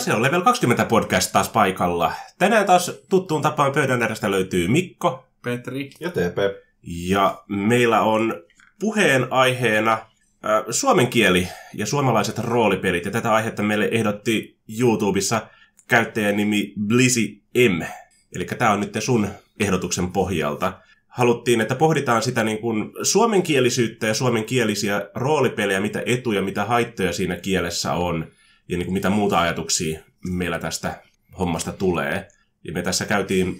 Ja se on Level 20 podcast taas paikalla. Tänään taas tuttuun tapaan pöydän edestä löytyy Mikko. Petri. Ja TP. Ja meillä on puheen aiheena äh, suomen kieli ja suomalaiset roolipelit. Ja tätä aihetta meille ehdotti YouTubessa käyttäjän nimi Blisi M. Eli tämä on nyt sun ehdotuksen pohjalta. Haluttiin, että pohditaan sitä niin kuin suomenkielisyyttä ja suomenkielisiä roolipelejä, mitä etuja, mitä haittoja siinä kielessä on ja niin kuin mitä muuta ajatuksia meillä tästä hommasta tulee. Ja me tässä käytiin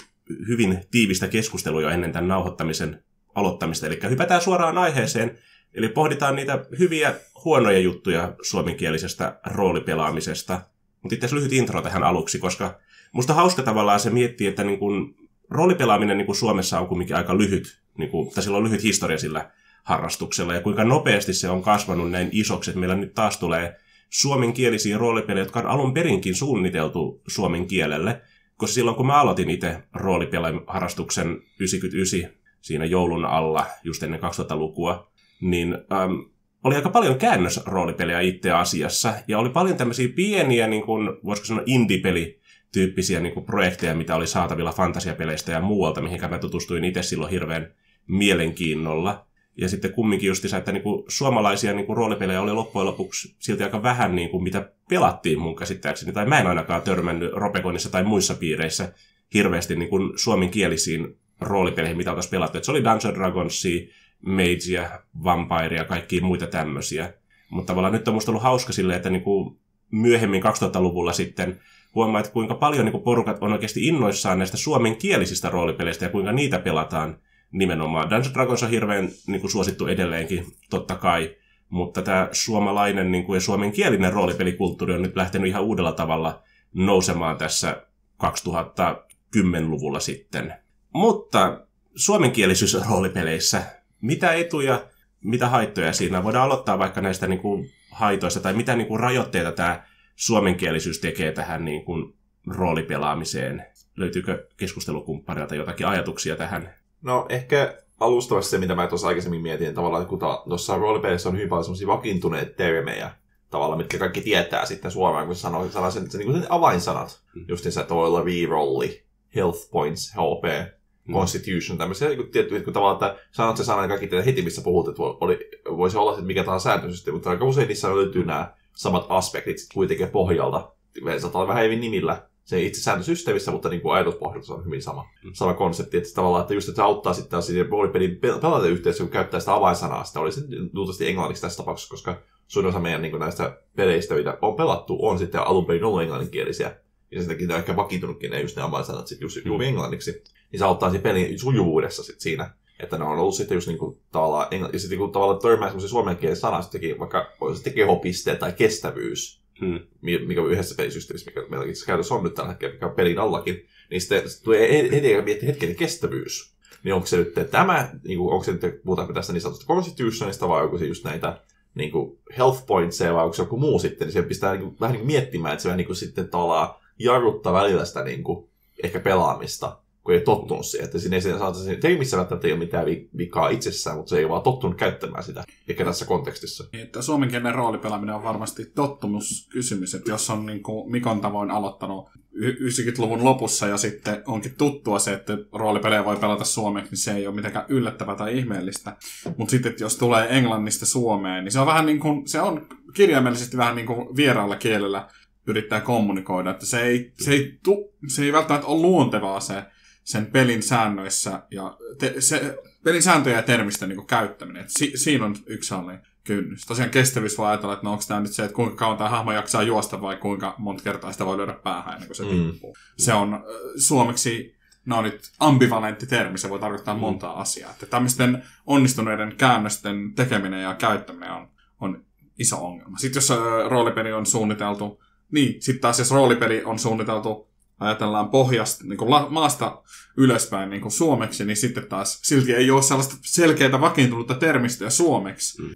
hyvin tiivistä keskustelua jo ennen tämän nauhoittamisen aloittamista, eli hypätään suoraan aiheeseen, eli pohditaan niitä hyviä, huonoja juttuja suomenkielisestä roolipelaamisesta. Mutta itse lyhyt intro tähän aluksi, koska musta hauska tavallaan se miettii, että niin kun roolipelaaminen niin kun Suomessa on kuitenkin aika lyhyt, niin kun, tai sillä on lyhyt historia sillä harrastuksella, ja kuinka nopeasti se on kasvanut näin isoksi, että meillä nyt taas tulee suomenkielisiä roolipelejä, jotka on alun perinkin suunniteltu suomen kielelle. Koska silloin kun mä aloitin itse roolipeliharrastuksen 99 siinä joulun alla, just ennen 2000-lukua, niin äm, oli aika paljon käännösroolipelejä itse asiassa. Ja oli paljon tämmöisiä pieniä, niin kuin, voisiko sanoa indie-peli tyyppisiä niin kuin projekteja, mitä oli saatavilla fantasiapeleistä ja muualta, mihin mä tutustuin itse silloin hirveän mielenkiinnolla. Ja sitten kumminkin just että niin kuin suomalaisia niin kuin roolipelejä oli loppujen lopuksi silti aika vähän, niin kuin mitä pelattiin mun käsittääkseni. Tai mä en ainakaan törmännyt Ropekonissa tai muissa piireissä hirveästi niin kuin suomenkielisiin roolipeleihin, mitä oltaisiin pelattu. Et se oli Dungeons Dragonsia, Magea, Vampire ja kaikkia muita tämmöisiä. Mutta tavallaan nyt on musta ollut hauska silleen, että niin kuin myöhemmin 2000-luvulla sitten huomaa, että kuinka paljon niin kuin porukat on oikeasti innoissaan näistä suomenkielisistä roolipeleistä ja kuinka niitä pelataan nimenomaan. Dungeons Dragons on hirveän niin kuin suosittu edelleenkin, totta kai, mutta tämä suomalainen niin kuin, ja suomenkielinen roolipelikulttuuri on nyt lähtenyt ihan uudella tavalla nousemaan tässä 2010-luvulla sitten. Mutta suomenkielisyys roolipeleissä, mitä etuja, mitä haittoja siinä? Voidaan aloittaa vaikka näistä niin kuin, haitoista, tai mitä niin kuin, rajoitteita tämä suomenkielisyys tekee tähän niin kuin, roolipelaamiseen. Löytyykö keskustelukumppanilta jotakin ajatuksia tähän? No ehkä alustavasti se, mitä mä tuossa aikaisemmin mietin, tavallaan kun tuossa roolipeleissä on hyvin paljon semmoisia vakiintuneita termejä, tavallaan, mitkä kaikki tietää sitten suomeen, kun se sanoo, sanoo sen, sen, niin avainsanat, mm. just niin se toilla, rerolli, health points, HP, mm. constitution, tämmöisiä, niin kuin, tietty, kun tavallaan, että sanot se sana, niin kaikki tietää heti, missä puhut, että oli, voisi olla että mikä tahansa sääntöisesti, mutta aika usein niissä löytyy nämä samat aspektit sitten kuitenkin pohjalta. Saattaa olla vähän hyvin nimillä, se itse sääntösysteemissä, mutta niin kuin ajatuspohjalta se on hyvin sama, mm. sama konsepti. Että tavallaan, että just että se auttaa sitten siinä roolipelin pelata yhteydessä, kun käyttää sitä avainsanaa. Sitä oli se luultavasti englanniksi tässä tapauksessa, koska suurin osa meidän niin kuin näistä peleistä, mitä on pelattu, on sitten alun perin ollut englanninkielisiä. Ja sitäkin ne on ehkä vakiintunutkin ne just ne avainsanat sitten just mm. englanniksi. Niin se auttaa siinä pelin sujuvuudessa sitten siinä. Että ne on ollut sitten just niinku tavallaan, engl- ja sitten niinku tavallaan törmää semmoisia suomenkielisiä sanaa, vaikka sitten kehopiste tai kestävyys hmm. mikä yhdessä pelisysteemissä, mikä meillä itse käytössä on nyt tällä hetkellä, mikä on pelin allakin, niin sitten tulee edelleen miettiä hetken kestävyys. Niin onko se nyt tämä, niin kuin, onko se nyt, puhutaanko tästä niin sanotusta constitutionista vai onko se just näitä niin kuin health pointseja vai onko se joku muu sitten, niin se pistää niin kuin, vähän niin kuin miettimään, että se vähän niin kuin sitten jarruttaa välillä sitä niin kuin, ehkä pelaamista kun ei tottunut siihen. Että siinä ei saata, missä välttämättä ei ole mitään vikaa itsessään, mutta se ei ole vaan tottunut käyttämään sitä, eikä tässä kontekstissa. Niin, että suomenkielinen roolipelaaminen on varmasti tottumuskysymys, että jos on niin kuin Mikon tavoin aloittanut 90-luvun lopussa ja sitten onkin tuttua se, että roolipelejä voi pelata suomeksi, niin se ei ole mitenkään yllättävää tai ihmeellistä. Mutta sitten, jos tulee englannista Suomeen, niin se on vähän niin kuin, se on kirjaimellisesti vähän niin kuin vieraalla kielellä yrittää kommunikoida, että se ei, se ei, tu, se ei välttämättä ole luontevaa se sen pelin säännöissä ja te, se, pelin sääntöjä ja termistä niin käyttäminen. Et si, siinä on yksi sellainen kynnys. Tosiaan kestävyys voi ajatella, että no onko tämä nyt se, että kuinka kauan tämä hahmo jaksaa juosta vai kuinka monta kertaa sitä voi lyödä päähän ennen kuin se mm. tippuu. Se on suomeksi no nyt ambivalentti termi, se voi tarkoittaa mm. montaa asiaa. Että tämmöisten onnistuneiden käännösten tekeminen ja käyttäminen on, on iso ongelma. Sitten jos roolipeli on suunniteltu, niin sitten taas jos roolipeli on suunniteltu ajatellaan pohjasta, niin kuin maasta ylöspäin niin kuin suomeksi, niin sitten taas silti ei ole sellaista selkeää vakiintunutta termistöä suomeksi. Mm.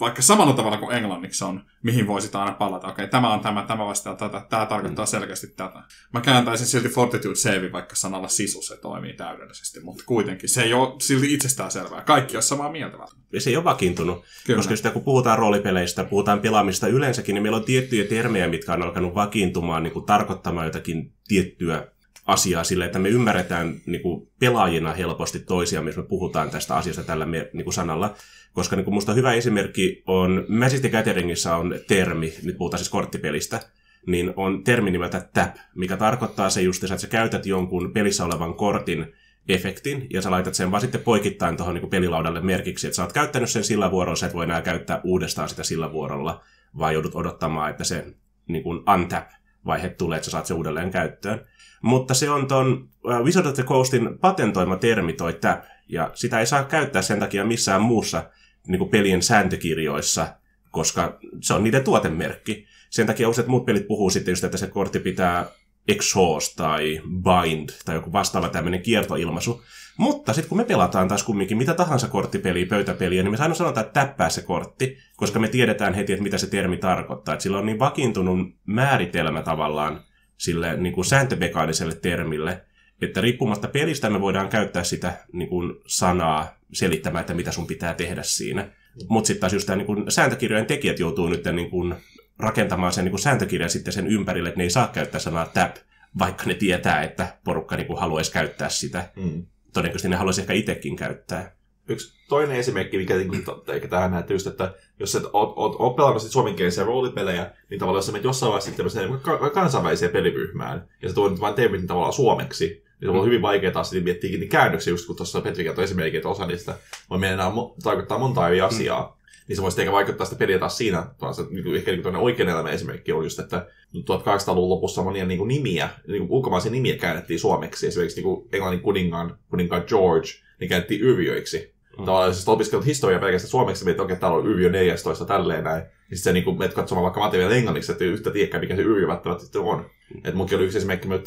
Vaikka samalla tavalla kuin englanniksi on, mihin voisit aina palata. Okei, tämä on tämä, tämä vastaa tätä, tämä tarkoittaa selkeästi tätä. Mä kääntäisin silti Fortitude Save, vaikka sanalla sisu se toimii täydellisesti, mutta kuitenkin se ei ole silti itsestään selvää. Kaikki on samaa mieltä. Ja se ei ole vakiintunut. Kyllä. Koska sitä kun puhutaan roolipeleistä, puhutaan pelaamista yleensäkin, niin meillä on tiettyjä termejä, mitkä on alkanut vakiintumaan niin kuin tarkoittamaan jotakin tiettyä asiaa sille, että me ymmärretään niin kuin pelaajina helposti toisiamme, jos me puhutaan tästä asiasta tällä niin kuin sanalla. Koska niin kuin musta hyvä esimerkki on, Magic the Gatheringissa on termi, nyt puhutaan siis korttipelistä, niin on termi nimeltä tap, mikä tarkoittaa se just, että sä käytät jonkun pelissä olevan kortin efektin, ja sä laitat sen vaan sitten poikittain tuohon niin pelilaudalle merkiksi, että sä oot käyttänyt sen sillä vuorolla, sä et voi enää käyttää uudestaan sitä sillä vuorolla, vaan joudut odottamaan, että se niin kuin untap-vaihe tulee, että sä saat sen uudelleen käyttöön. Mutta se on ton äh, Wizard of the Coastin patentoima termi toi tap, ja sitä ei saa käyttää sen takia missään muussa niin kuin pelien sääntökirjoissa, koska se on niiden tuotemerkki. Sen takia useat muut pelit puhuu sitten just, että se kortti pitää exhaust tai bind tai joku vastaava tämmöinen kiertoilmaisu. Mutta sitten kun me pelataan taas kumminkin mitä tahansa korttipeliä, pöytäpeliä, niin me aina sanotaan, että täppää se kortti, koska me tiedetään heti, että mitä se termi tarkoittaa. Että sillä on niin vakiintunut määritelmä tavallaan sille niin kuin sääntömekaaniselle termille, että riippumatta pelistä me voidaan käyttää sitä niin kuin sanaa selittämään, että mitä sun pitää tehdä siinä. Mutta sitten taas just tämä niin sääntökirjojen tekijät joutuu nyt niin kuin rakentamaan sen niin kuin sääntökirjan sitten sen ympärille, että ne ei saa käyttää sanaa tap, vaikka ne tietää, että porukka niin kuin haluaisi käyttää sitä. Mm. Todennäköisesti ne haluaisi ehkä itsekin käyttää. Yksi toinen esimerkki, mikä niin eikä tähän näette just, että jos et oot, oot, oot suomenkielisiä roolipelejä, niin tavallaan jos sä menet jossain vaiheessa tämmöiseen ka- kansainväliseen peliryhmään, ja sä tuot vain termit tavallaan suomeksi, niin se on hyvin vaikea taas sitten miettiä niitä käännöksiä, just kun tuossa Petri kertoi esimerkiksi, että osa niistä voi mennä tarkoittaa monta eri asiaa. Niin se voisi eikä vaikuttaa sitä peliä taas siinä, vaan se niin kuin, ehkä niin kuin oikean elämän esimerkki on just, että 1800-luvun lopussa monia niin kuin nimiä, niin kuin ulkomaisia nimiä käännettiin suomeksi. Esimerkiksi niin kuin englannin kuningaan, kuninkaan George, niin käännettiin yrjöiksi. Mm. Tavallaan jos opiskelut historiaa pelkästään suomeksi, että okei, täällä on yrjö 14 tälleen näin. Niin sitten se niin menet katsomaan vaikka materiaalia englanniksi, että yhtä tiedäkään, mikä se yrjö välttämättä sitten on. Mm. Että munkin oli yksi esimerkki, mä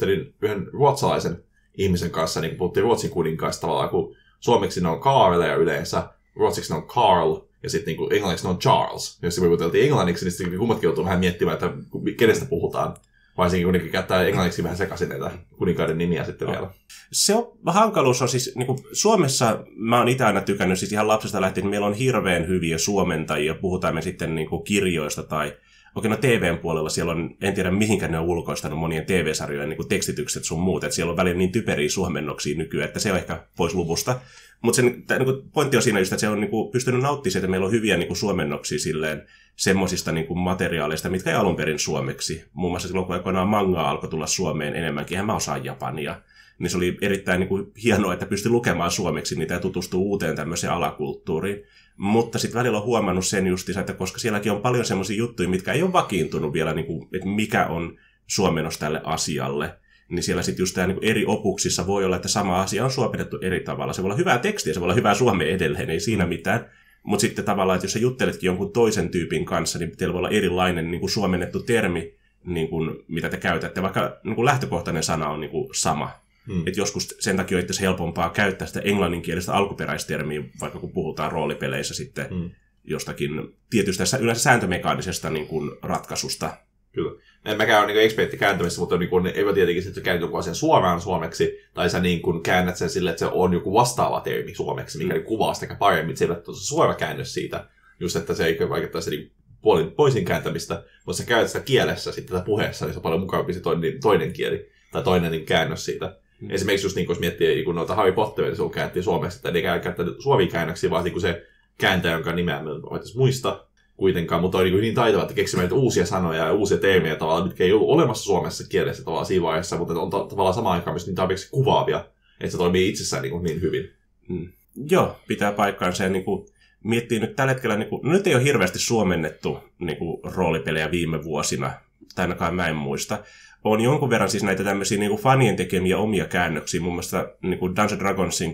yhden ruotsalaisen ihmisen kanssa, niin kun puhuttiin Ruotsin kuninkaista tavallaan, kun suomeksi ne on Kaarleja yleensä, ruotsiksi ne on Carl, ja sitten niin englanniksi ne on Charles. Jos me juteltiin englanniksi, niin sitten kummatkin joutuu vähän miettimään, että kenestä puhutaan. Varsinkin kun käyttää englanniksi vähän sekaisin näitä kuninkaiden nimiä sitten vielä. Se on, hankaluus on siis, niin kuin Suomessa mä oon itse aina tykännyt siis ihan lapsesta lähtien, että meillä on hirveän hyviä suomentajia, puhutaan me sitten niin kuin kirjoista tai Okei, no TVn puolella siellä on, en tiedä mihinkä ne on ulkoistanut monien TV-sarjojen niin tekstitykset sun muut, että siellä on välillä niin typeriä suomennoksia nykyään, että se on ehkä pois luvusta. Mutta niin pointti on siinä just, että se on niin kuin, pystynyt nauttimaan siitä, että meillä on hyviä niin kuin, suomennoksia silleen semmoisista niin kuin, materiaaleista, mitkä ei alun perin suomeksi. Muun muassa silloin, kun aikoinaan manga alkoi tulla Suomeen enemmänkin, en mä osaa japania. Niin se oli erittäin niin kuin, hienoa, että pystyi lukemaan suomeksi niitä ja tutustua uuteen tämmöiseen alakulttuuriin. Mutta sitten välillä on huomannut sen justiinsa, että koska sielläkin on paljon semmoisia juttuja, mitkä ei ole vakiintunut vielä, niin kuin, että mikä on suomennos tälle asialle, niin siellä sitten just tämä niin eri opuksissa voi olla, että sama asia on suomennettu eri tavalla. Se voi olla hyvää tekstiä, se voi olla hyvää suomea edelleen, ei siinä mitään. Mutta sitten tavallaan, että jos sä jutteletkin jonkun toisen tyypin kanssa, niin teillä voi olla erilainen niin kuin suomennettu termi, niin kuin, mitä te käytätte, vaikka niin kuin lähtökohtainen sana on niin kuin sama. Hmm. Että joskus sen takia on itse helpompaa käyttää sitä englanninkielistä alkuperäistermiä, vaikka kun puhutaan roolipeleissä sitten hmm. jostakin tietystä yleensä sääntömekaanisesta niin kuin ratkaisusta. Kyllä. En mäkään ole niin ekspertti kääntämisessä, mutta niin kuin, ei tietenkin, että käännät jonkun asian suoraan suomeksi, tai sä niin kuin käännät sen sille, että se on joku vastaava termi suomeksi, mikä mm. kuvaa sitä paremmin, se ei ole suora käännös siitä, just että se ei vaikuttaisi niin puolin, poisin kääntämistä, mutta sä käytät sitä kielessä sitten tätä puheessa, niin se on paljon mukavampi se toinen, toinen kieli, tai toinen niin käännös siitä. Mm. Esimerkiksi just niin, kun miettii kun noita Harry Potteria, on käännettiin suomeksi, että ei käyttänyt suomia käännöksiä, vaan niin se kääntäjä, jonka nimeä mä voitaisiin muista, kuitenkaan, mutta on niin, niin taitava, että keksimään uusia sanoja ja uusia teemejä tavallaan, mitkä ei ollut olemassa suomessa kielessä tavallaan siinä vaiheessa, mutta on tavallaan samaan aikaan myös niin tarpeeksi kuvaavia, että se toimii itsessään niin, niin hyvin. Mm. Joo, pitää paikkaansa ja niin kuin, miettii nyt tällä hetkellä, niin kuin, no nyt ei ole hirveästi suomennettu niin kuin, roolipelejä viime vuosina, tai ainakaan mä en muista. On jonkun verran siis näitä tämmöisiä niin kuin fanien tekemiä omia käännöksiä, muun muassa niin kuin Dungeons Dragonsin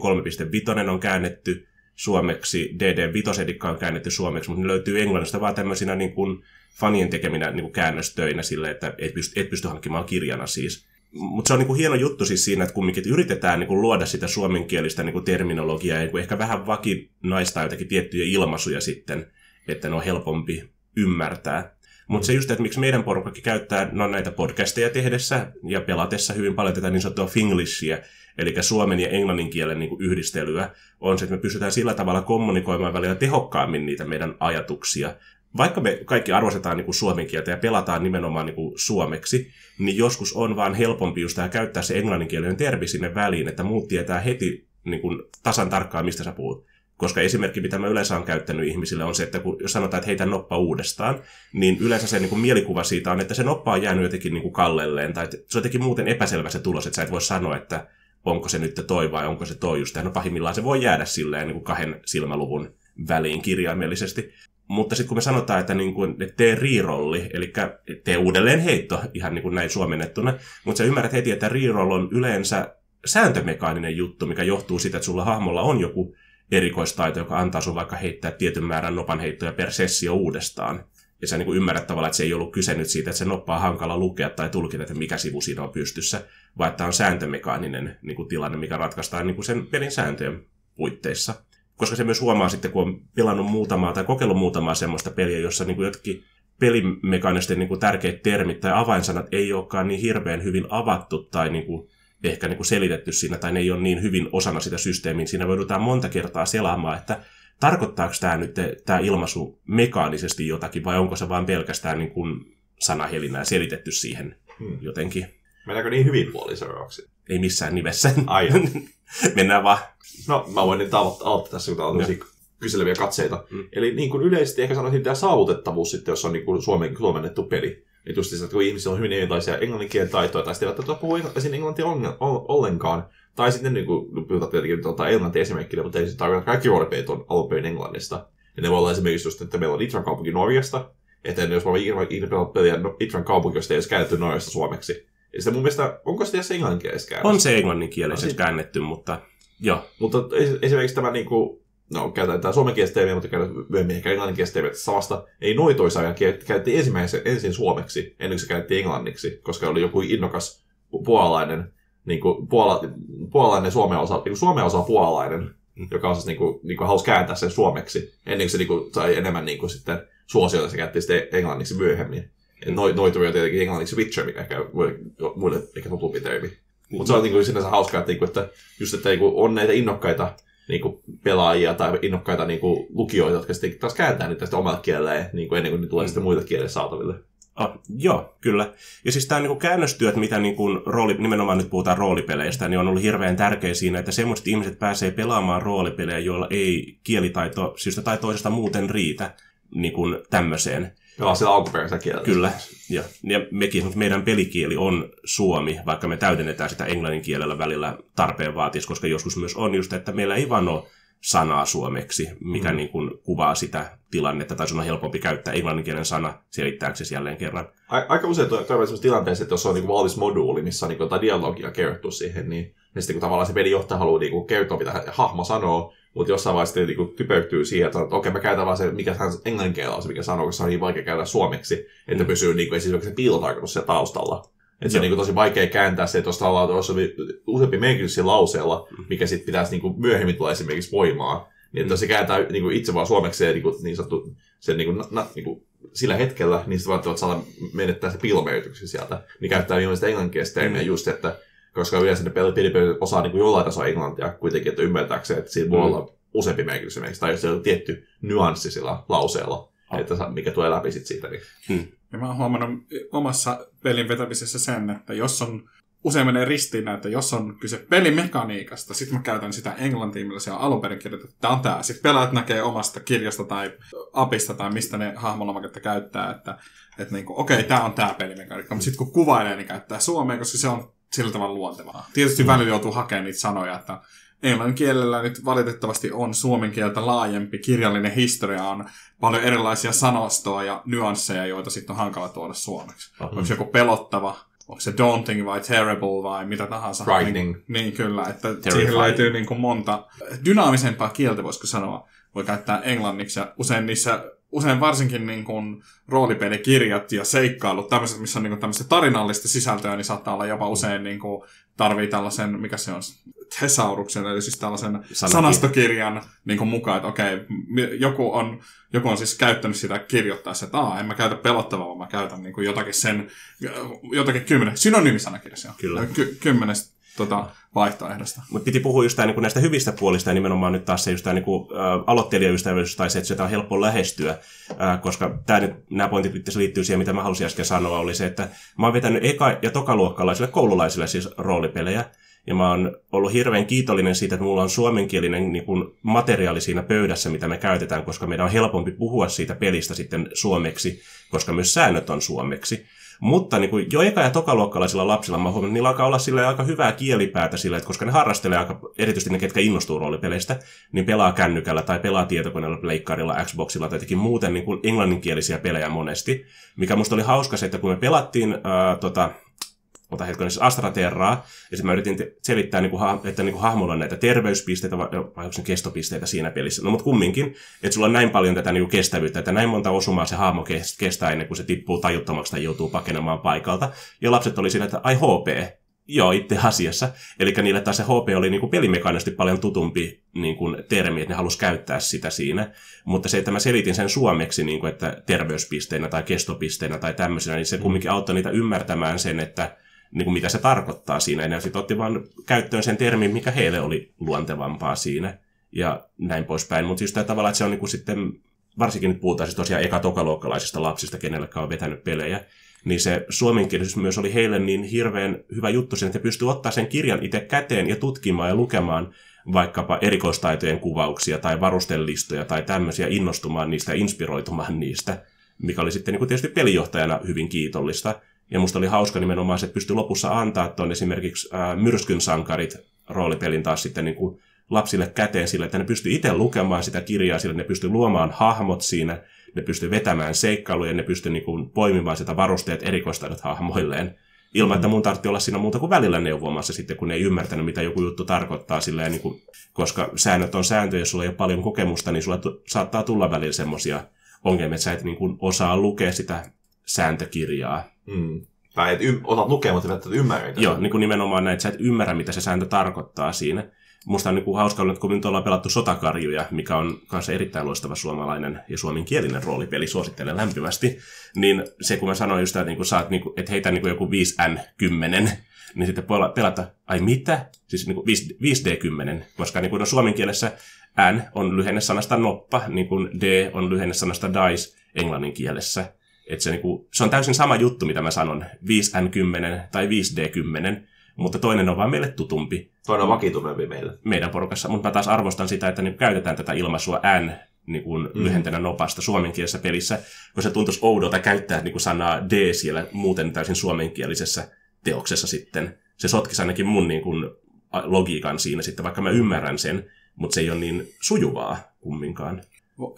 3.5 on käännetty, suomeksi, DD5 on käännetty suomeksi, mutta ne löytyy englannista vaan tämmöisinä niin kuin fanien tekeminä niin kuin käännöstöinä sille, että et pysty, et pysty hankkimaan kirjana siis. Mutta se on niin kuin hieno juttu siis siinä, että kumminkin yritetään niin kuin luoda sitä suomenkielistä niin kuin terminologiaa ja niin kuin ehkä vähän vakinaistaa jotakin tiettyjä ilmaisuja sitten, että ne on helpompi ymmärtää. Mutta se just, että miksi meidän porukkakin käyttää no, näitä podcasteja tehdessä ja pelatessa hyvin paljon tätä niin sanottua finglishia, eli suomen ja englannin kielen niin kuin yhdistelyä, on se, että me pystytään sillä tavalla kommunikoimaan välillä tehokkaammin niitä meidän ajatuksia. Vaikka me kaikki arvostetaan niin kuin suomen kieltä ja pelataan nimenomaan niin kuin suomeksi, niin joskus on vaan helpompi just käyttää se englanninkielinen termi sinne väliin, että muut tietää heti niin kuin tasan tarkkaan, mistä sä puhut. Koska esimerkki, mitä mä yleensä olen käyttänyt ihmisille, on se, että kun jos sanotaan, että heitä noppa uudestaan, niin yleensä se niin kuin mielikuva siitä on, että se noppa on jäänyt jotenkin niin kuin kallelleen, tai se on jotenkin muuten epäselvä se tulos, että sä et voi sanoa, että onko se nyt toi vai onko se toi just. No pahimmillaan se voi jäädä silleen niin kuin kahden silmäluvun väliin kirjaimellisesti. Mutta sitten kun me sanotaan, että, niin kuin, että tee riirolli, eli tee uudelleen heitto, ihan niin kuin näin suomennettuna, mutta sä ymmärrät heti, että riiroll on yleensä sääntömekaaninen juttu, mikä johtuu siitä, että sulla hahmolla on joku erikoistaito, joka antaa sun vaikka heittää tietyn määrän nopan heittoja per sessio uudestaan. Ja sä niin ymmärrät tavallaan, että se ei ollut kyse nyt siitä, että se noppa on hankala lukea tai tulkita, että mikä sivu siinä on pystyssä, vaan että on sääntömekaaninen niin kuin tilanne, mikä ratkaistaan niin kuin sen pelin sääntöjen puitteissa. Koska se myös huomaa sitten, kun on pelannut muutamaa tai kokeillut muutamaa semmoista peliä, jossa niin kuin jotkin pelimekaanisten niin tärkeät termit tai avainsanat ei olekaan niin hirveän hyvin avattu tai niin kuin ehkä niin kuin selitetty siinä, tai ne ei ole niin hyvin osana sitä systeemiä. Siinä joudutaan monta kertaa selaamaan, että tarkoittaako tämä nyt tämä ilmaisu mekaanisesti jotakin, vai onko se vain pelkästään niin kuin sanahelinää selitetty siihen hmm. jotenkin. Mennäänkö niin hyvin puoli seuraavaksi? Ei missään nimessä. Ai Mennään vaan. No, mä voin nyt aloittaa tässä, kun täällä on kyseleviä katseita. Hmm. Eli niin kuin yleisesti ehkä sanoisin tämä saavutettavuus sitten, jos on niin kuin suomen, suomennettu peli. Niin just että kun ihmisillä on hyvin erilaisia englanninkielen taitoja, tai sitten eivät tuota puhu esim. englantia ollenkaan, tai sitten niin kuin, puhutaan tietenkin tuota englantia esimerkkinä, mutta ei se tarkoita, kaikki roolipelit on alun perin englannista. Ja ne voi olla esimerkiksi just, että meillä on Itran kaupunki Norjasta, että jos mä ikinä pelannut peliä Itran kaupunki, josta ei edes käännetty Norjasta suomeksi. Ja sitten mun mielestä, onko se edes englanninkielessä käännetty? On se englanninkielessä käännetty, mutta joo. Mutta esimerkiksi tämä niin kuin, no käytetään suomenkielistä termiä, mutta käytetään myöhemmin ehkä englanninkielistä termiä samasta. Ei noitoisaajan käytettiin ensimmäisen, ensin suomeksi, ennen kuin se käytettiin englanniksi, koska oli joku innokas puolalainen, niin kuin puola, puolalainen Suomen osa, niin kuin Suomen osa puolalainen, joka on siis niin kuin, niin kuin halusi kääntää sen suomeksi, ennen kuin se niin kuin, sai enemmän niin kuin sitten suosiota, se käytti sitten englanniksi myöhemmin. No, noituri on tietenkin englanniksi Witcher, mikä ehkä muille ehkä tutumpi termi. Mutta se on niin kuin, sinänsä hauskaa, että, niin kuin, että just, että niin kuin, on näitä innokkaita niin kuin pelaajia tai innokkaita niin kuin lukijoita, jotka sitten taas kääntää niitä sitten omalle kielelleen niin kuin ennen kuin ne tulee mm. sitten muille kielille saataville. Oh, joo, kyllä. Ja siis tämä niin käännöstyöt, mitä niin kuin rooli, nimenomaan nyt puhutaan roolipeleistä, niin on ollut hirveän tärkeä siinä, että semmoiset ihmiset pääsee pelaamaan roolipelejä, joilla ei kielitaito syystä tai toisesta muuten riitä niin kuin tämmöiseen. Joo, sillä alkuperäisellä kielellä. Kyllä, ja, ja mekin, meidän pelikieli on suomi, vaikka me täydennetään sitä englannin kielellä välillä tarpeen vaatis, koska joskus myös on just, että meillä ei vaan ole sanaa suomeksi, mikä mm. niin kuin kuvaa sitä tilannetta, tai sun on helpompi käyttää englanninkielen sana selittääksesi jälleen kerran. Aika usein toivon sellaisessa tilanteessa, että jos on niin kuin valmis moduuli, missä on niin kuin dialogia kerrottu siihen, niin, niin sitten kun tavallaan se pelijohtaja haluaa niin kuin kertoa, mitä hahmo sanoo, mutta jossain vaiheessa niin typertyy siihen, että, okei, okay, mä käytän vaan se, mikä hän englanninkielellä on se, mikä sanoo, koska se on niin vaikea käydä suomeksi, että mm. pysyy niin kuin, esimerkiksi se piilotarkoitus siellä taustalla. Että se on niin kuin, tosi vaikea kääntää se, että jos tavallaan olisi useampi merkitys lauseella, mm. mikä sitten pitäisi niin kuin, myöhemmin tulla esimerkiksi voimaan. Niin että se kääntää niin kuin, itse vaan suomeksi niin, kuin, niin sanottu, sen, niin kuin, na, niin kuin, sillä hetkellä, niin sitten vaan saada menettää se piilomerkityksen sieltä. Niin käyttää mielestäni englanninkielistä termiä mm. just, että koska yleensä ne pelit osaa niin kuin jollain tasolla englantia kuitenkin, että ymmärtääkseen, että siinä voi mm. olla useampi merkitys esimerkiksi, tai jos se on tietty nyanssi sillä lauseella, oh. että mikä tulee läpi sit siitä. Niin. Hmm. Ja mä oon huomannut omassa pelin vetämisessä sen, että jos on usein menee ristiin että jos on kyse pelimekaniikasta, sitten mä käytän sitä englantia, millä se on alun perin kirjoitettu. Tämä on tämä. Sitten pelaajat näkee omasta kirjasta tai apista tai mistä ne hahmolomaketta käyttää, että, että niin okei, okay, tämä on tämä pelimekaniikka. Mutta sitten kun kuvailee, niin käyttää suomea, koska se on sillä tavalla luontevaa. Tietysti mm. välillä joutuu hakemaan niitä sanoja, että englannin kielellä nyt valitettavasti on suomen kieltä laajempi kirjallinen historia, on paljon erilaisia sanostoa ja nyansseja, joita sitten on hankala tuoda suomeksi. Uh-huh. Onko se joku pelottava, onko se daunting vai terrible vai mitä tahansa. Frightening. Niin, niin kyllä, että Terrifying. siihen löytyy niin kuin monta dynaamisempaa kieltä, voisiko sanoa. Voi käyttää englanniksi ja usein niissä usein varsinkin niin kuin roolipelikirjat ja seikkailut, tämmöiset, missä on niin kuin tämmöistä tarinallista sisältöä, niin saattaa olla jopa usein niin kuin, tarvii tällaisen, mikä se on, thesauruksen, eli siis tällaisen Sanakirja. sanastokirjan niin kuin mukaan, että okei, joku on, joku on siis käyttänyt sitä kirjoittaessa, että Aa, en mä käytä pelottavaa, vaan mä käytän niin kuin jotakin sen, jotakin kymmenen, synonyymisanakirja se on. Kyllä. Ky- kymmenes tota, vaihtoehdosta. Mutta piti puhua just niin näistä hyvistä puolista ja nimenomaan nyt taas se just tämä niin äh, aloittelijaystävällisyys tai se, että sitä on helppo lähestyä, äh, koska tää nyt, nämä pointit itse liittyy siihen, mitä mä halusin äsken sanoa, oli se, että mä oon vetänyt eka- ja tokaluokkalaisille koululaisille siis roolipelejä, ja mä oon ollut hirveän kiitollinen siitä, että mulla on suomenkielinen niin kuin materiaali siinä pöydässä, mitä me käytetään, koska meidän on helpompi puhua siitä pelistä sitten suomeksi, koska myös säännöt on suomeksi. Mutta niin kuin jo eka- ja tokaluokkalaisilla lapsilla mä huomannut, niillä alkaa olla sille aika hyvää kielipäätä sille, että koska ne harrastelee aika, erityisesti ne, ketkä innostuu roolipeleistä, niin pelaa kännykällä tai pelaa tietokoneella, pleikkarilla, Xboxilla tai jotenkin muuten niin kuin englanninkielisiä pelejä monesti. Mikä musta oli hauska se, että kun me pelattiin ää, tota, ota hetken, siis Astraterraa, ja sitten mä yritin te- selittää, niin kuin, että niin kuin hahmolla on näitä terveyspisteitä, vai, vai onko kestopisteitä siinä pelissä. No mutta kumminkin, että sulla on näin paljon tätä niin kuin kestävyyttä, että näin monta osumaa se hahmo kes- kestää ennen kuin se tippuu tajuttomaksi tai joutuu pakenemaan paikalta. Ja lapset oli siinä, että ai HP, Joo, itse asiassa. Eli niille taas se HP oli niin kuin pelimekaanisesti paljon tutumpi niin kuin termi, että ne halusi käyttää sitä siinä. Mutta se, että mä selitin sen suomeksi, niin kuin, että terveyspisteinä tai kestopisteinä tai tämmöisenä, niin se kumminkin auttoi niitä ymmärtämään sen, että niin kuin mitä se tarkoittaa siinä. Ja sitten otti vaan käyttöön sen termin, mikä heille oli luontevampaa siinä. Ja näin poispäin. Mutta just tavalla, että se on niin kuin sitten, varsinkin nyt puhutaan siis tosiaan eka-tokaluokkalaisista lapsista, kenelläkään on vetänyt pelejä, niin se suomenkielisyys myös oli heille niin hirveän hyvä juttu sen, että he pystyivät ottaa sen kirjan itse käteen ja tutkimaan ja lukemaan vaikkapa erikoistaitojen kuvauksia tai varustelistoja tai tämmöisiä, innostumaan niistä ja inspiroitumaan niistä, mikä oli sitten niin kuin tietysti pelijohtajana hyvin kiitollista. Ja musta oli hauska nimenomaan se, että pystyi lopussa antaa tuon esimerkiksi ää, Myrskyn sankarit roolipelin taas sitten niin kuin lapsille käteen sille, että ne pystyi itse lukemaan sitä kirjaa sille, ne pystyi luomaan hahmot siinä, ne pystyi vetämään seikkailuja, ne pystyi niin kuin poimimaan sitä varusteet erikoistaidot hahmoilleen, ilman että mun tarvitsi olla siinä muuta kuin välillä neuvomassa sitten, kun ei ymmärtänyt, mitä joku juttu tarkoittaa silleen, niin kuin, koska säännöt on sääntöjä, jos sulla ei ole paljon kokemusta, niin sulla tu- saattaa tulla välillä semmoisia ongelmia, että sä et niin kuin osaa lukea sitä sääntökirjaa. Mm. Tai et ym- osaat lukea, mutta et ymmärrä. mitä Joo, niin kuin nimenomaan näin, että sä et ymmärrä, mitä se sääntö tarkoittaa siinä. Musta on niin kuin hauska ollut, että kun nyt ollaan pelattu Sotakarjuja, mikä on kanssa erittäin loistava suomalainen ja suomenkielinen roolipeli, suosittelen lämpimästi, niin se kun mä sanoin just, että niin kuin saat, niin kuin, että heitä niin kuin joku 5N10, niin sitten pela- pelata, ai mitä? Siis niin kuin 5, 5D10, koska niin kuin no suomen kielessä N on lyhenne sanasta noppa, niin kuin D on lyhenne sanasta dice englannin kielessä. Et se, niinku, se on täysin sama juttu, mitä mä sanon, 5N10 tai 5D10, mutta toinen on vaan meille tutumpi Toinen on vakituneempi meille. meidän porukassa, mutta mä taas arvostan sitä, että niin käytetään tätä ilmaisua N niin kuin mm. lyhentenä nopasta suomenkielisessä pelissä, kun se tuntuisi oudolta käyttää niin kuin sanaa D siellä muuten täysin suomenkielisessä teoksessa sitten. Se sotkisi ainakin mun niin kuin, logiikan siinä sitten, vaikka mä ymmärrän sen, mutta se ei ole niin sujuvaa kumminkaan.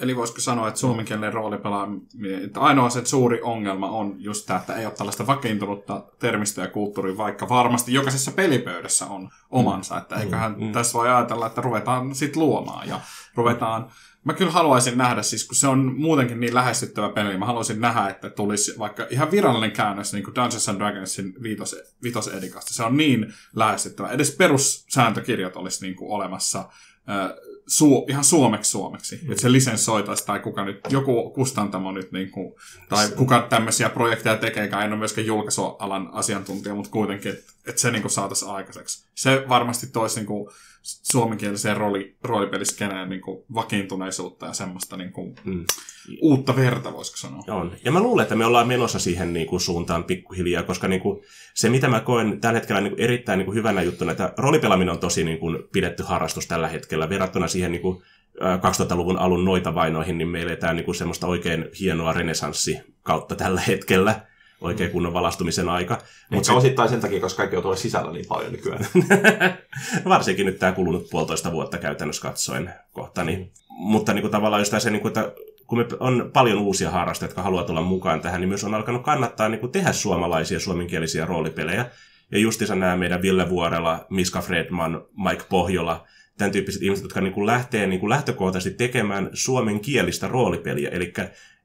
Eli voisiko sanoa, että suomenkielinen roolipelaaminen, että ainoa se suuri ongelma on just tämä, että ei ole tällaista vakiintunutta termistöä ja kulttuuria, vaikka varmasti jokaisessa pelipöydässä on omansa. Että eiköhän Mm. tässä voi ajatella, että ruvetaan sitten luomaan ja ruvetaan... Mä kyllä haluaisin nähdä, siis kun se on muutenkin niin lähestyttävä peli, niin mä haluaisin nähdä, että tulisi vaikka ihan virallinen käännös niin kuin Dungeons and Dragonsin viitos, viitosedikasta. Se on niin lähestyttävä. Edes perussääntökirjat olisi niin kuin olemassa su- ihan suomeksi suomeksi. Mm. Että se lisensoitaisi tai kuka nyt, joku kustantamo nyt, niin kuin, tai kuka tämmöisiä projekteja tekeekään, en ole myöskään julkaisualan asiantuntija, mutta kuitenkin, että et se niin kuin saataisiin aikaiseksi. Se varmasti toisi niin kuin, suomenkieliseen rooli, roolipeliskeneen niin kuin, vakiintuneisuutta ja semmoista niin kuin, Mm. uutta verta, voisiko sanoa. On. Ja mä luulen, että me ollaan menossa siihen niin kuin, suuntaan pikkuhiljaa, koska niin kuin, se, mitä mä koen tällä hetkellä niin kuin, erittäin niin kuin, hyvänä juttuna, että roolipelaaminen on tosi niin kuin, pidetty harrastus tällä hetkellä verrattuna siihen niin kuin, ää, 2000-luvun alun noita vainoihin, niin meillä eletään niin kuin, semmoista oikein hienoa renesanssi kautta tällä hetkellä, oikein kunnon valastumisen aika. Mutta se osittain sen takia, koska kaikki on tuolla sisällä niin paljon nykyään. Varsinkin nyt tämä kulunut puolitoista vuotta käytännössä katsoen kohta. Niin. Mutta niin kuin tavallaan just se, niin kuin, että kun me on paljon uusia harrastajia, jotka haluaa tulla mukaan tähän, niin myös on alkanut kannattaa niin kuin tehdä suomalaisia suomenkielisiä roolipelejä. Ja justiinsa nämä meidän Ville Vuorela, Miska Fredman, Mike Pohjola, tämän tyyppiset ihmiset, jotka niin kuin lähtee niin kuin lähtökohtaisesti tekemään suomenkielistä roolipeliä. Eli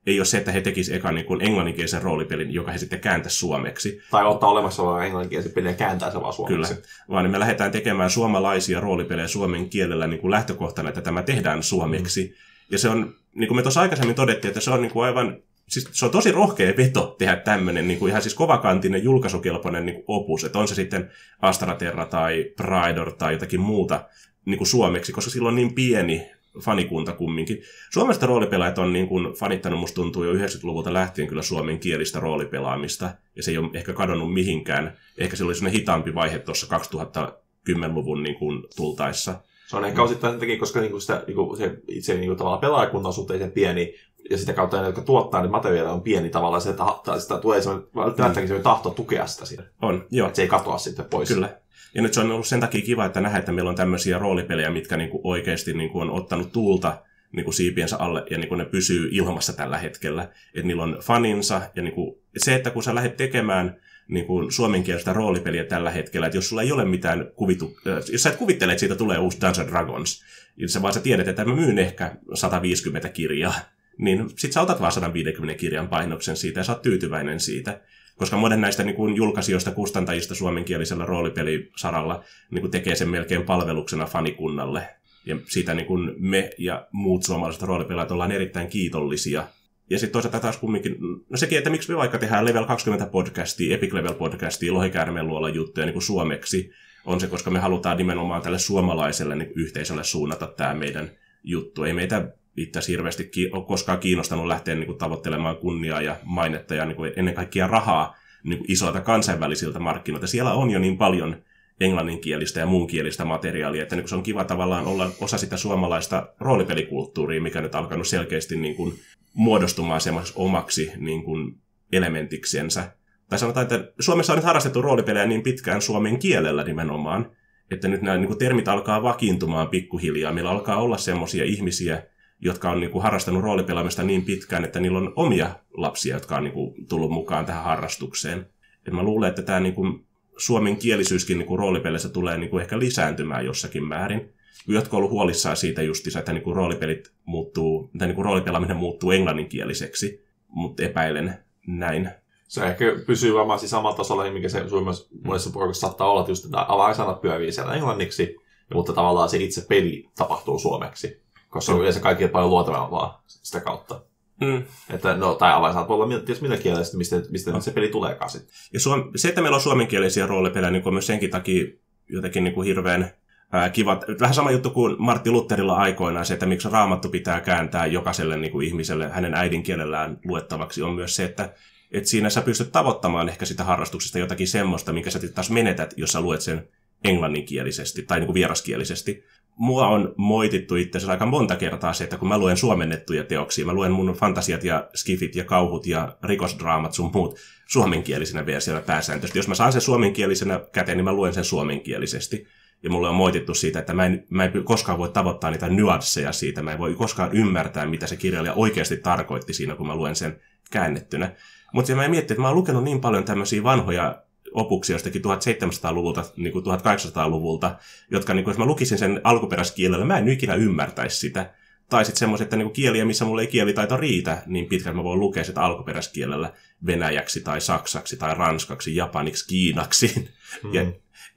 ei ole se, että he tekisivät ekan niin kuin englanninkielisen roolipelin, joka he sitten kääntäisi suomeksi. Tai ottaa olemassa oleva englanninkielisen pelin ja kääntää se vaan suomeksi. Kyllä, vaan niin me lähdetään tekemään suomalaisia roolipelejä suomen kielellä niin kuin lähtökohtana, että tämä tehdään suomeksi. Mm. Ja se on, niin kuin me tuossa aikaisemmin todettiin, että se on niin kuin aivan siis se on tosi rohkea veto tehdä tämmöinen niin kuin ihan siis kovakantinen julkaisukelpoinen niin kuin opus, että on se sitten Astraterra tai Pridor tai jotakin muuta niin kuin suomeksi, koska sillä on niin pieni fanikunta kumminkin. Suomesta roolipelaajat on niin kuin fanittanut, musta tuntuu jo 90-luvulta lähtien kyllä suomen kielistä roolipelaamista, ja se ei ole ehkä kadonnut mihinkään. Ehkä se oli sellainen hitaampi vaihe tuossa 2010-luvun niin kuin tultaessa. Se on ehkä osittain sen takia, koska niinku sitä, niinku se itse niinku tavallaan pelaajakunta on suhteellisen pieni, ja sitä kautta ne, jotka tuottaa niin materiaalia on pieni tavallaan, se, että sitä tulee se välttämättä mm. se tahto tukea sitä siinä. On, joo. Että se ei katoa sitten pois. Kyllä. Ja nyt se on ollut sen takia kiva, että nähdään, että meillä on tämmöisiä roolipelejä, mitkä niinku oikeasti niinku on ottanut tuulta niinku siipiensä alle ja niinku ne pysyy ilmassa tällä hetkellä. Että niillä on faninsa ja niinku, se, että kun sä lähdet tekemään niin kuin suomenkielistä roolipeliä tällä hetkellä, että jos sulla ei ole mitään kuvitu... Jos sä et kuvittele, että siitä tulee uusi Dungeons Dragons, niin sä vaan sä tiedät, että mä myyn ehkä 150 kirjaa, niin sit sä otat vaan 150 kirjan painoksen siitä ja sä oot tyytyväinen siitä. Koska monen näistä niin kuin julkaisijoista, kustantajista suomenkielisellä roolipelisaralla niin kuin tekee sen melkein palveluksena fanikunnalle. Ja siitä niin kuin me ja muut suomalaiset roolipelaajat ollaan erittäin kiitollisia. Ja sitten toisaalta taas kumminkin, no sekin, että miksi me vaikka tehdään Level 20 podcastia, Epic Level podcastia, Lohikäärmeen luolla juttuja niin kuin suomeksi, on se, koska me halutaan nimenomaan tälle suomalaiselle niin yhteisölle suunnata tämä meidän juttu. Ei meitä itse hirveästi ole koskaan kiinnostanut lähteä niin kuin, tavoittelemaan kunniaa ja mainetta ja niin kuin, ennen kaikkea rahaa niin kuin, isoilta kansainvälisiltä markkinoilta. Siellä on jo niin paljon englanninkielistä ja muunkielistä materiaalia, että niin se on kiva tavallaan olla osa sitä suomalaista roolipelikulttuuria, mikä nyt alkanut selkeästi niin kuin, muodostumaan semmoiseksi omaksi niin kuin, elementiksensä. Tai sanotaan, että Suomessa on nyt harrastettu roolipelejä niin pitkään suomen kielellä nimenomaan, että nyt nämä niin kuin, termit alkaa vakiintumaan pikkuhiljaa. Meillä alkaa olla semmoisia ihmisiä, jotka on niin kuin, harrastanut roolipelaamista niin pitkään, että niillä on omia lapsia, jotka on niin kuin, tullut mukaan tähän harrastukseen. Et mä luulen, että tämä niin kuin, suomen kielisyyskin niin roolipeleissä tulee niin kuin, ehkä lisääntymään jossakin määrin. Jotkut ollut huolissaan siitä justissa, että niin kuin, roolipelit muuttuu, tai niin kuin, roolipelaaminen muuttuu englanninkieliseksi, mutta epäilen näin. Se ehkä pysyy varmaan siis samalla tasolla, mikä se Suomessa monessa porukassa saattaa olla, että just että avainsanat pyörii siellä englanniksi, mutta tavallaan se itse peli tapahtuu suomeksi koska on yleensä kaikki paljon luotevampaa sitä kautta. Mm. Että, no, tai avainsanat voi olla tietysti millä kielellä, mistä, mistä no. se peli tuleekaan sitten. Ja suom- se, että meillä on suomenkielisiä roolipelejä, niin on myös senkin takia jotenkin niin kuin hirveän ää, kiva. Vähän sama juttu kuin Martti Lutterilla aikoinaan, se, että miksi raamattu pitää kääntää jokaiselle niin kuin ihmiselle hänen äidinkielellään luettavaksi, on myös se, että et siinä sä pystyt tavoittamaan ehkä sitä harrastuksesta jotakin semmoista, minkä sä taas menetät, jos sä luet sen englanninkielisesti tai niin kuin vieraskielisesti mua on moitittu itse aika monta kertaa se, että kun mä luen suomennettuja teoksia, mä luen mun fantasiat ja skifit ja kauhut ja rikosdraamat sun muut suomenkielisenä versioina pääsääntöisesti. Jos mä saan sen suomenkielisenä käteen, niin mä luen sen suomenkielisesti. Ja mulle on moitittu siitä, että mä en, mä en koskaan voi tavoittaa niitä nyansseja siitä. Mä en voi koskaan ymmärtää, mitä se kirjailija oikeasti tarkoitti siinä, kun mä luen sen käännettynä. Mutta mä mietin, että mä oon lukenut niin paljon tämmöisiä vanhoja opuksia jostakin 1700-luvulta, niin kuin 1800-luvulta, jotka niin kuin, jos mä lukisin sen alkuperäiskielellä, mä en ikinä ymmärtäisi sitä. Tai sitten semmoiset, että niin kieliä, missä mulla ei kielitaito riitä, niin pitkään mä voin lukea sitä alkuperäiskielellä venäjäksi tai saksaksi tai ranskaksi, japaniksi, kiinaksi. Mm. Ja,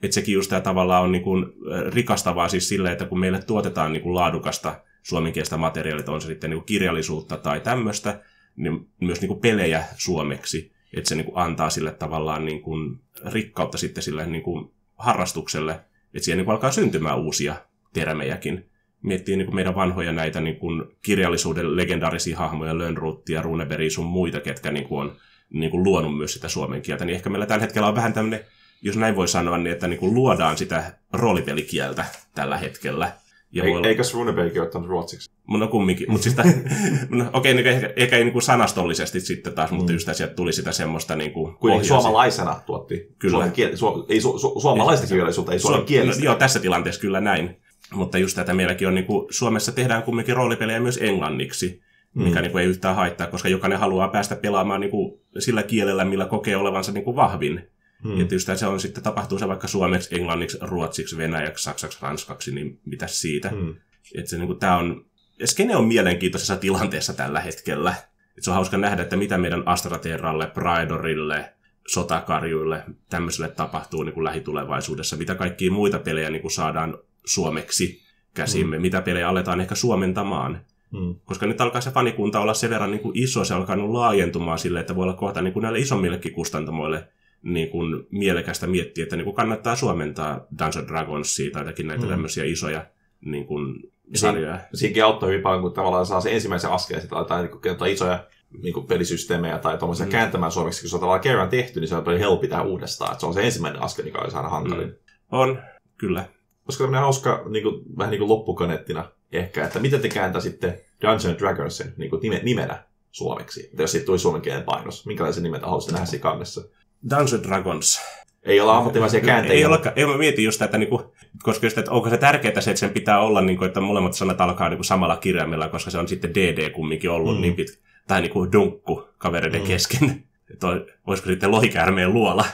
että sekin just tämä tavallaan on niin kuin rikastavaa siis silleen, että kun meille tuotetaan niin kuin laadukasta suomenkielistä materiaalia, on se sitten niin kuin kirjallisuutta tai tämmöistä, niin myös niin kuin pelejä suomeksi, että se niin kuin antaa sille tavallaan niin kuin rikkautta sitten sille niin kuin harrastukselle, että siihen niin alkaa syntymään uusia termejäkin. Miettii niin kuin meidän vanhoja näitä niin kuin kirjallisuuden legendaarisia hahmoja, Lönnruuttia, Runeberg sun muita, ketkä niin kuin on niin kuin luonut myös sitä suomen kieltä, niin ehkä meillä tällä hetkellä on vähän tämmöinen, jos näin voi sanoa, niin että niin kuin luodaan sitä roolipelikieltä tällä hetkellä. Ja Ei, olla... Eikä Runeberg ottanut ruotsiksi? No kumminkin, mutta siis no, okei, okay, niin ehkä, ei niin kuin sanastollisesti sitten taas, mm. mutta just sieltä tuli sitä semmoista niin kuin Kuin suomalaisena tuotti. Kyllä. Kiel, su, ei su, su, suomalaista kirjallisuutta, ei suomen kielistä. No, joo, tässä tilanteessa kyllä näin. Mutta just tätä meilläkin on, niin kuin, Suomessa tehdään kumminkin roolipelejä myös englanniksi, mm. mikä niin kuin, ei yhtään haittaa, koska jokainen haluaa päästä pelaamaan niin kuin, sillä kielellä, millä kokee olevansa niin kuin, vahvin. Mm. Että just se on sitten, tapahtuu se vaikka suomeksi, englanniksi, ruotsiksi, venäjäksi, saksaksi, ranskaksi, niin mitä siitä. Mm. Että se niin kuin, tämä on, skene on mielenkiintoisessa tilanteessa tällä hetkellä. Et se on hauska nähdä, että mitä meidän Astraterralle, Praedorille, sotakarjuille, tämmöiselle tapahtuu niin kuin lähitulevaisuudessa, mitä kaikkia muita pelejä niin kuin saadaan suomeksi käsimme, mm. mitä pelejä aletaan ehkä suomentamaan. Mm. Koska nyt alkaa se fanikunta olla sen verran niin kuin iso, se alkaa laajentumaan sille, että voi olla kohta niin kuin näille isommillekin kustantamoille niin kuin mielekästä miettiä, että niin kuin kannattaa suomentaa Dungeons Dragonsia tai jotakin näitä mm. tämmöisiä isoja niin kuin, sarjoja. Siinäkin auttaa hyvin paljon, kun tavallaan saa se ensimmäisen askeleen, että aletaan niin isoja niin kuin pelisysteemejä tai tuommoisia mm. kääntämään suomeksi, kun se on tavallaan kerran tehty, niin se on paljon helpompi tehdä uudestaan. Että se on se ensimmäinen askel, mikä olisi aina hankalin. Mm. On, kyllä. Koska tämmöinen hauska niin kuin, vähän niin kuin loppukanettina ehkä, että miten te kääntäisitte Dungeons Dragonsin niin kuin nime, nimenä suomeksi? Että jos siitä tuli suomenkielinen painos, minkälaisen nimen haluaisitte nähdä siinä kannessa? Dungeons Dragons. Ei olla ammattimaisia kääntäjiä. Ei, olla, ei mä mietin just että, niinku, koska just, että onko se tärkeää se, että sen pitää olla, niinku, että molemmat sanat alkaa niinku, samalla kirjaimella, koska se on sitten DD kumminkin ollut mm. niin pitkä tai niin kuin dunkku kavereiden mm. kesken. Että olisiko sitten lohikäärmeen luola.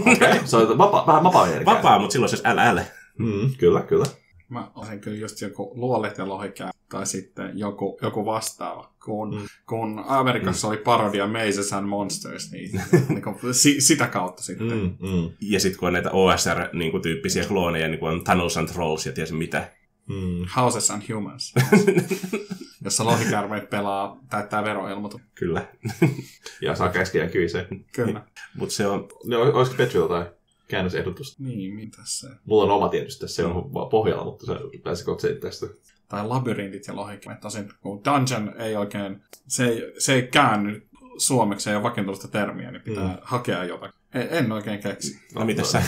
Okei, okay. se on vapa, vähän vapaa Vapaa, mutta silloin se LL. Mm, kyllä, kyllä. Mä olisin kyllä just joku luolet ja lohikää tai sitten joku, joku vastaava. Kun, mm. kun Amerikassa mm. oli parodia Mazes and Monsters, niin, niin kuin, si, sitä kautta sitten. Mm, mm. Ja sitten kun on näitä OSR-tyyppisiä niin klooneja, niin kuin on Tunnels and Trolls ja ties mitä. Mm. Houses and Humans. jossa lohikärmeet pelaa, täyttää veroilmoitus. Kyllä. ja saa käskiä kyyseen. Kyllä. Mut se on... No, olisiko Petri jotain käännösehdotusta? Niin, mitä se? Mulla on oma tietysti tässä, se on pohjalla, mutta se pääsikö tästä? Tai labyrintit ja lohikärmeet. Tosin kun Dungeon ei oikein, se ei, se ei käänny suomeksi, ei ole vakiintunutta termiä, niin pitää mm. hakea jotakin. En, en oikein keksi. No mitä sä?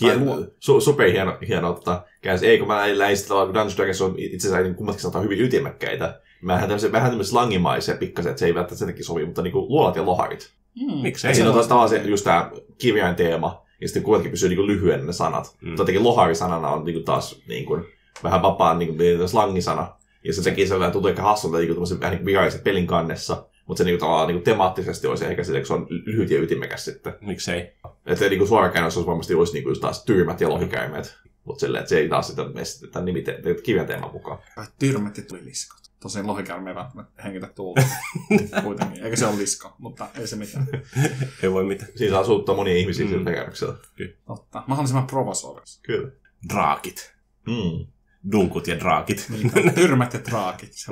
Hien, su, super hieno, hieno ottaa käys. Ei, kun mä lähdin sitä, kun Dungeons Dragons on itse asiassa niin kummatkin sanotaan hyvin ytimekkäitä. Mä tämmöisen, vähän tämmöisen slangimaisia pikkasen, että se ei välttämättä senkin sovi, mutta niin kuin luolat ja loharit. Mm. Miksei? Siinä on taas tavallaan se, just tämä kirjain teema, ja sitten kuitenkin pysyy niin lyhyen ne sanat. Mm. Mutta jotenkin lohari-sanana on niin kuin taas niin kuin, vähän vapaa niin kuin, slangisana. Ja se tekee sellainen tuntuu ehkä hassulta niin kuin, vähän niin kuin pelin kannessa. Mutta se niinku, tavallaan niinku, temaattisesti olisi ehkä sille, kun se on lyhyt ja ytimekäs sitten. Miksei? Että niinku, suorakäännössä olisi varmasti olisi niinku, taas tyrmät ja lohikäimet. Mutta silleen, että se ei taas sitä mene tämän nimite- kirjan teeman mukaan. Tyrmätti tuli liskot. Tosin lohikäärme ei välttämättä hengitä tuulta. Kuitenkin. Eikä se ole lisko, mutta ei se mitään. ei voi mitään. Siinä asuttaa monia ihmisiä mm. sillä käännöksellä. Kyllä. Totta. Mahdollisimman provosoivassa. Kyllä. Draakit. Mm. Dunkut ja draakit. Niin, tyrmät ja draakit.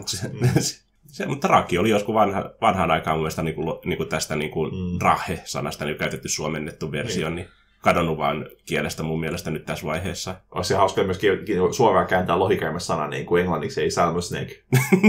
Se, mutta Raki oli joskus vanha, vanhaan aikaan mun mielestä niin kuin, niin kuin tästä niin kuin mm. Drahe-sanasta niin käytetty suomennettu versio, niin. niin kadonnut vaan kielestä mun mielestä nyt tässä vaiheessa. Olisi hauska myös suoraan kääntää lohikäärme-sana niin kuin englanniksi, ei Salmo Snake.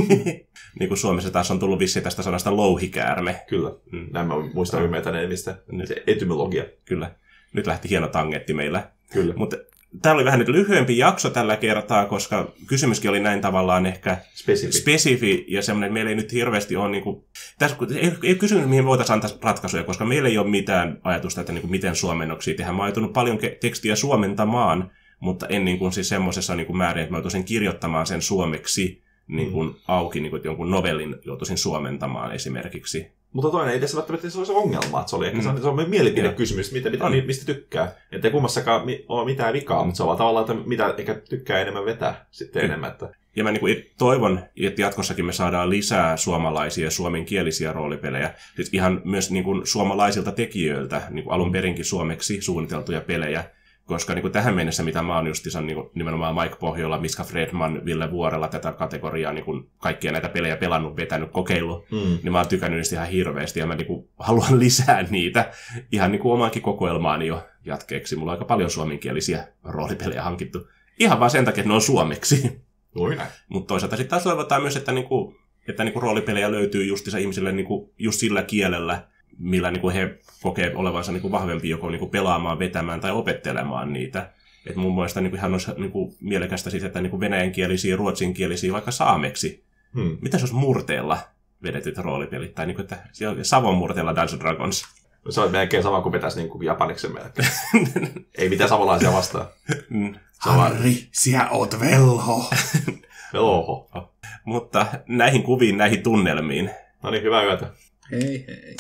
niin kuin Suomessa taas on tullut vissi tästä sanasta louhikäärme. Kyllä, mm. näin mä muistan mm. ymmärtäneen, se etymologia. Kyllä. Nyt lähti hieno tangetti meillä. Kyllä. Mutta Tämä oli vähän nyt lyhyempi jakso tällä kertaa, koska kysymyskin oli näin tavallaan ehkä spesifi, spesifi ja semmoinen, että meillä ei nyt hirveästi ole, niin kuin, tässä ei, ei kysymys, mihin voitaisiin antaa ratkaisuja, koska meillä ei ole mitään ajatusta, että niin kuin, miten suomennoksia tehdään. Mä oon paljon tekstiä suomentamaan, mutta en niin kuin, siis semmoisessa niin kuin määrin, että mä joutuisin kirjoittamaan sen suomeksi niin kuin, mm. auki, niin kuin, että jonkun novellin joutuisin suomentamaan esimerkiksi. Mutta toinen ei tässä välttämättä se olisi ongelma, että se oli ehkä mm. se on mielipidekysymys, mitä, mitä, on. mistä tykkää. Että ei kummassakaan ole mitään vikaa, mutta se on tavallaan, että mitä ehkä tykkää enemmän vetää sitten mm. enemmän. Että... Ja mä niin kuin toivon, että jatkossakin me saadaan lisää suomalaisia suomenkielisiä roolipelejä. Siis ihan myös niin kuin suomalaisilta tekijöiltä, niin kuin alun perinkin suomeksi suunniteltuja pelejä, koska niin kuin tähän mennessä, mitä mä oon justiinsa niin kuin nimenomaan Mike Pohjola, Miska Fredman, Ville Vuorella tätä kategoriaa, niin kuin kaikkia näitä pelejä pelannut, vetänyt, kokeillut, mm. niin mä oon tykännyt niistä ihan hirveästi ja mä niin kuin haluan lisää niitä ihan niin kuin omaankin kokoelmaani jo jatkeeksi. Mulla on aika paljon suomenkielisiä roolipelejä hankittu. Ihan vaan sen takia, että ne on suomeksi. Mutta toisaalta sitten taas toivotaan myös, että, niin kuin, että niin kuin roolipelejä löytyy justiinsa ihmisille niin kuin just sillä kielellä, millä niin kuin he kokee olevansa niin kuin vahvempi joko niin kuin pelaamaan, vetämään tai opettelemaan niitä. Et mun mielestä niin kuin ihan olisi niin kuin mielekästä siis, että niin kuin venäjänkielisiä, ruotsinkielisiä vaikka saameksi. Hmm. Mitä se olisi murteella vedetyt roolipelit? Tai niin kuin, että Savon murteella Dungeons Dragons. Se on melkein sama kuin vetäisi niin kuin japaniksi melkein. Ei mitään samanlaisia vastaan. Mm. Harri, sinä oot velho. velho. Mutta näihin kuviin, näihin tunnelmiin. No niin, hyvää yötä. Hei hei.